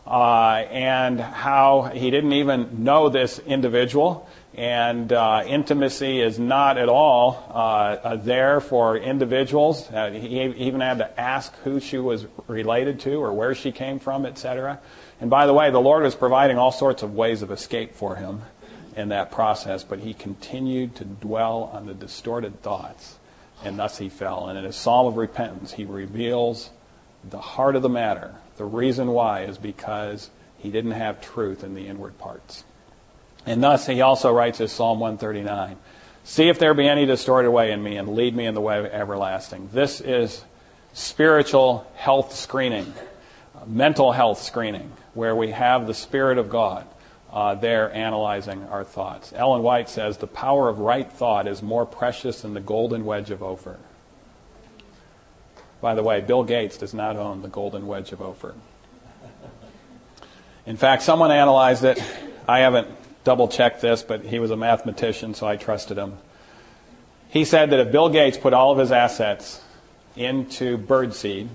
uh, and how he didn't even know this individual, and uh, intimacy is not at all uh, uh there for individuals. Uh, he even had to ask who she was related to or where she came from, etc. And by the way, the Lord was providing all sorts of ways of escape for him in that process, but he continued to dwell on the distorted thoughts, and thus he fell. And in his psalm of repentance, he reveals the heart of the matter. The reason why is because he didn't have truth in the inward parts. And thus he also writes his Psalm 139 See if there be any distorted way in me, and lead me in the way of everlasting. This is spiritual health screening, mental health screening, where we have the Spirit of God uh, there analyzing our thoughts. Ellen White says the power of right thought is more precious than the golden wedge of Ophir. By the way, Bill Gates does not own the golden wedge of Ophir. In fact, someone analyzed it. I haven't double checked this, but he was a mathematician, so I trusted him. He said that if Bill Gates put all of his assets into birdseed,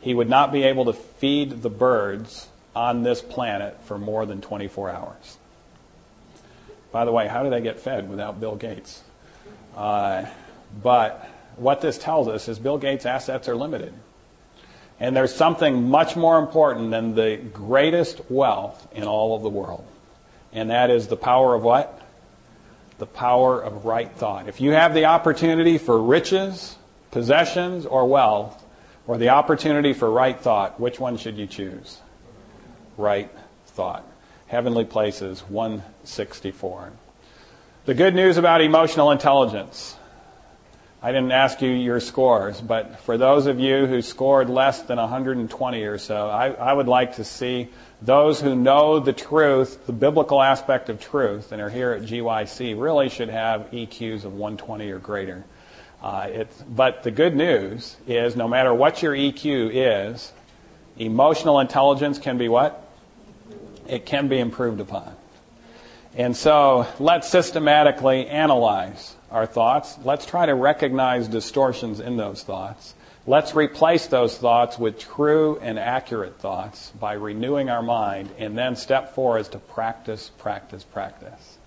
he would not be able to feed the birds on this planet for more than 24 hours. By the way, how do they get fed without Bill Gates? Uh, but what this tells us is Bill Gates' assets are limited. And there's something much more important than the greatest wealth in all of the world. And that is the power of what? The power of right thought. If you have the opportunity for riches, possessions, or wealth, or the opportunity for right thought, which one should you choose? Right thought. Heavenly Places 164. The good news about emotional intelligence. I didn't ask you your scores, but for those of you who scored less than 120 or so, I, I, would like to see those who know the truth, the biblical aspect of truth, and are here at GYC really should have EQs of 120 or greater. Uh, but the good news is no matter what your EQ is, emotional intelligence can be what? It can be improved upon. And so let's systematically analyze our thoughts. Let's try to recognize distortions in those thoughts. Let's replace those thoughts with true and accurate thoughts by renewing our mind. And then step four is to practice, practice, practice.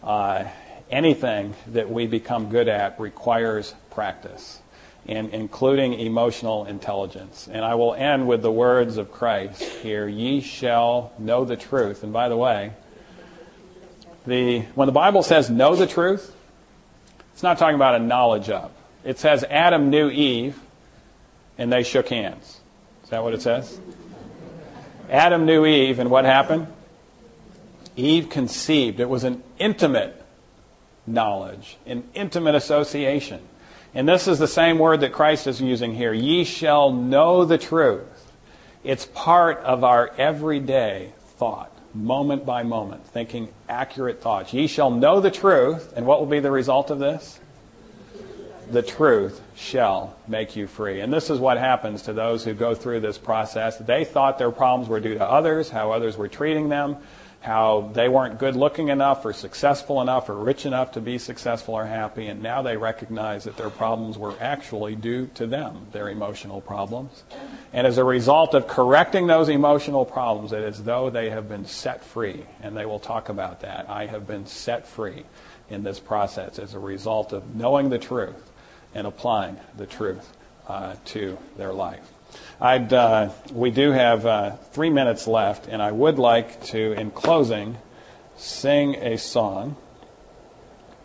Uh, anything that we become good at requires practice, and including emotional intelligence. And I will end with the words of Christ here Ye shall know the truth. And by the way, the, when the Bible says know the truth, it's not talking about a knowledge of. It says Adam knew Eve and they shook hands. Is that what it says? Adam knew Eve and what happened? Eve conceived. It was an intimate knowledge, an intimate association. And this is the same word that Christ is using here. Ye shall know the truth. It's part of our everyday thought moment by moment, thinking accurate thoughts. Ye shall know the truth, and what will be the result of this? The truth shall make you free. And this is what happens to those who go through this process. They thought their problems were due to others, how others were treating them how they weren't good looking enough or successful enough or rich enough to be successful or happy, and now they recognize that their problems were actually due to them, their emotional problems. And as a result of correcting those emotional problems, it is though they have been set free, and they will talk about that. I have been set free in this process as a result of knowing the truth and applying the truth uh, to their life. Uh, we do have uh, three minutes left, and I would like to, in closing, sing a song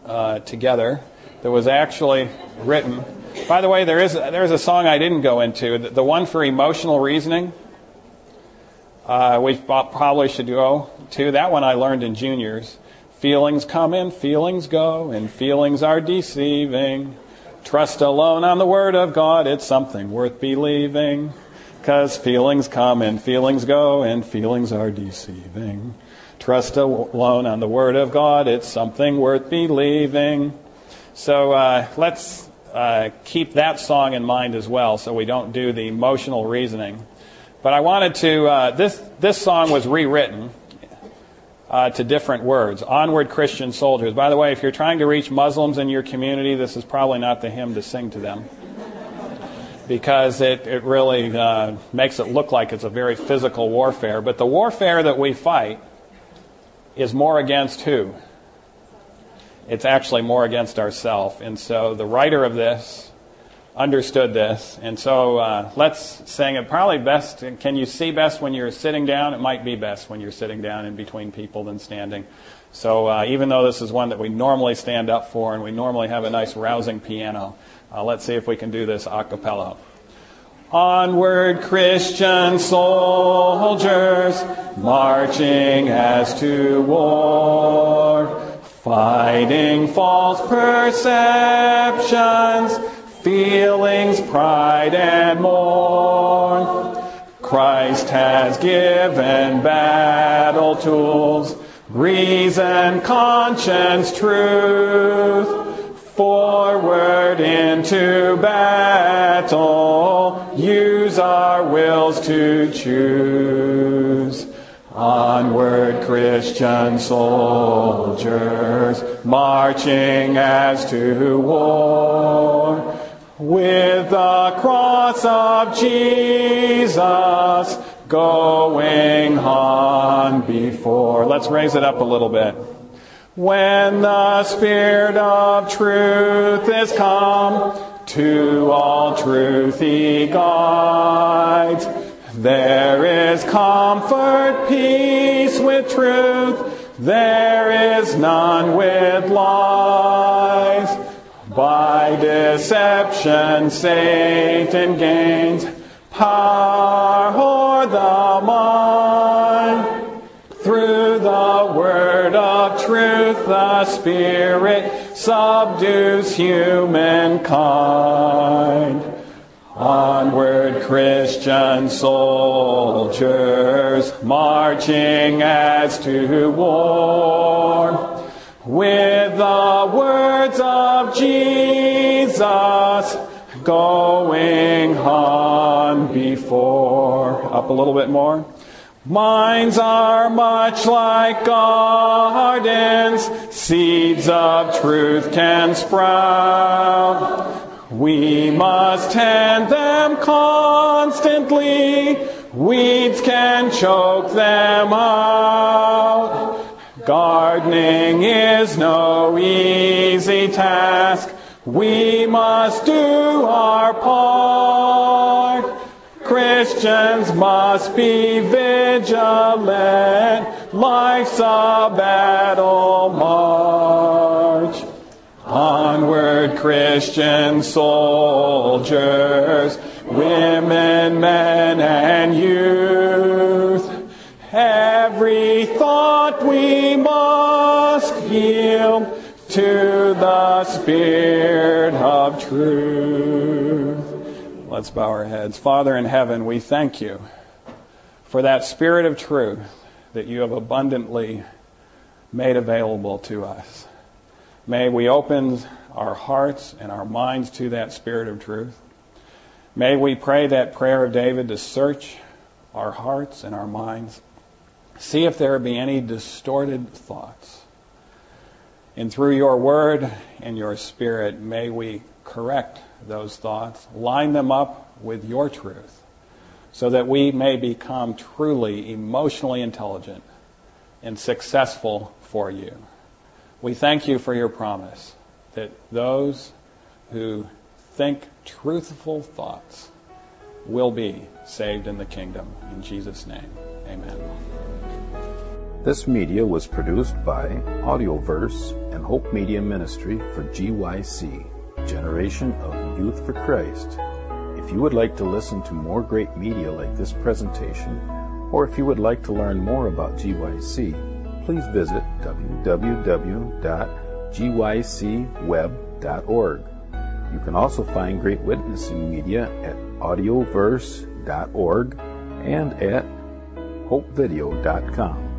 uh, together that was actually written. By the way, there is there is a song I didn't go into, the, the one for emotional reasoning. Uh, we probably should go to that one. I learned in juniors. Feelings come and feelings go, and feelings are deceiving. Trust alone on the Word of God, it's something worth believing. Because feelings come and feelings go, and feelings are deceiving. Trust alone on the Word of God, it's something worth believing. So uh, let's uh, keep that song in mind as well so we don't do the emotional reasoning. But I wanted to, uh, this, this song was rewritten uh, to different words. Onward Christian soldiers. By the way, if you're trying to reach Muslims in your community, this is probably not the hymn to sing to them because it, it really uh, makes it look like it's a very physical warfare. But the warfare that we fight is more against who? It's actually more against ourselves. And so the writer of this understood this. And so uh, let's sing it. Probably best, can you see best when you're sitting down? It might be best when you're sitting down in between people than standing. So uh, even though this is one that we normally stand up for and we normally have a nice rousing piano, uh, let's see if we can do this a cappella. Onward, Christian soldiers, marching as to war, fighting false perceptions feelings, pride, and more. Christ has given battle tools, reason, conscience, truth. Forward into battle, use our wills to choose. Onward, Christian soldiers, marching as to war with the cross of Jesus going on before. Let's raise it up a little bit. When the Spirit of truth is come, to all truth he guides. There is comfort, peace with truth, There is none with lies. By deception, Satan gains power o'er the mind. Through the word of truth, the Spirit subdues humankind. Onward, Christian soldiers, marching as to war, with the words of Jesus going on before. Up a little bit more. Minds are much like gardens, seeds of truth can sprout. We must tend them constantly. Weeds can choke them out. Gardening is no easy task. We must do our part. Christians must be vigilant. Life's a battle march. Onward, Christian soldiers, women, men, and youth. Spirit of truth. Let's bow our heads. Father in heaven, we thank you for that Spirit of truth that you have abundantly made available to us. May we open our hearts and our minds to that Spirit of truth. May we pray that prayer of David to search our hearts and our minds, see if there be any distorted thoughts. And through your word and your spirit, may we correct those thoughts, line them up with your truth, so that we may become truly emotionally intelligent and successful for you. We thank you for your promise that those who think truthful thoughts will be saved in the kingdom. In Jesus' name, amen. This media was produced by Audioverse and Hope Media Ministry for GYC, Generation of Youth for Christ. If you would like to listen to more great media like this presentation, or if you would like to learn more about GYC, please visit www.gycweb.org. You can also find great witnessing media at audioverse.org and at hopevideo.com.